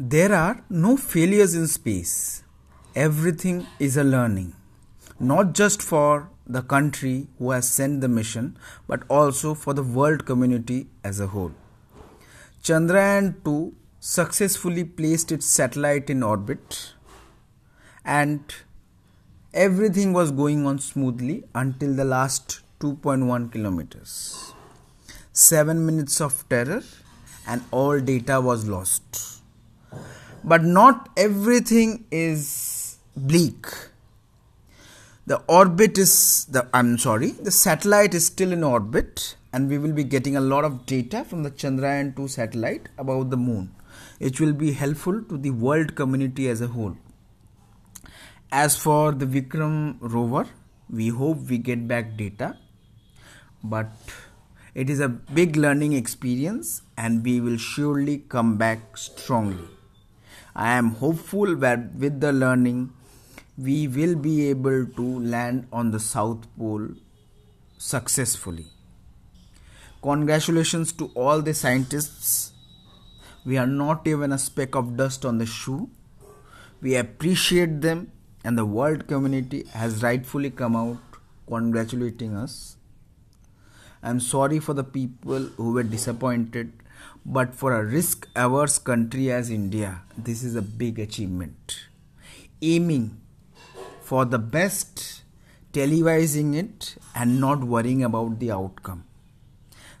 There are no failures in space. Everything is a learning, not just for the country who has sent the mission, but also for the world community as a whole. Chandrayaan 2 successfully placed its satellite in orbit and everything was going on smoothly until the last 2.1 kilometers. 7 minutes of terror and all data was lost. But not everything is bleak. The orbit is the I'm sorry, the satellite is still in orbit and we will be getting a lot of data from the Chandrayaan 2 satellite about the moon. It will be helpful to the world community as a whole. As for the Vikram rover, we hope we get back data, but it is a big learning experience and we will surely come back strongly. I am hopeful that with the learning, we will be able to land on the South Pole successfully. Congratulations to all the scientists. We are not even a speck of dust on the shoe. We appreciate them, and the world community has rightfully come out congratulating us. I'm sorry for the people who were disappointed, but for a risk averse country as India, this is a big achievement. Aiming for the best, televising it, and not worrying about the outcome.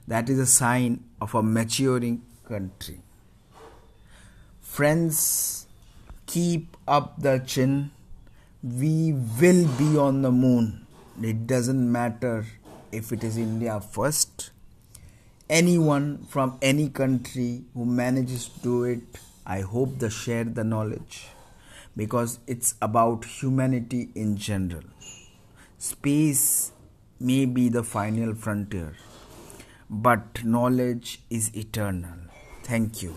That is a sign of a maturing country. Friends, keep up the chin. We will be on the moon. It doesn't matter if it is India first, anyone from any country who manages to do it, I hope they share the knowledge because it's about humanity in general. Space may be the final frontier, but knowledge is eternal. Thank you.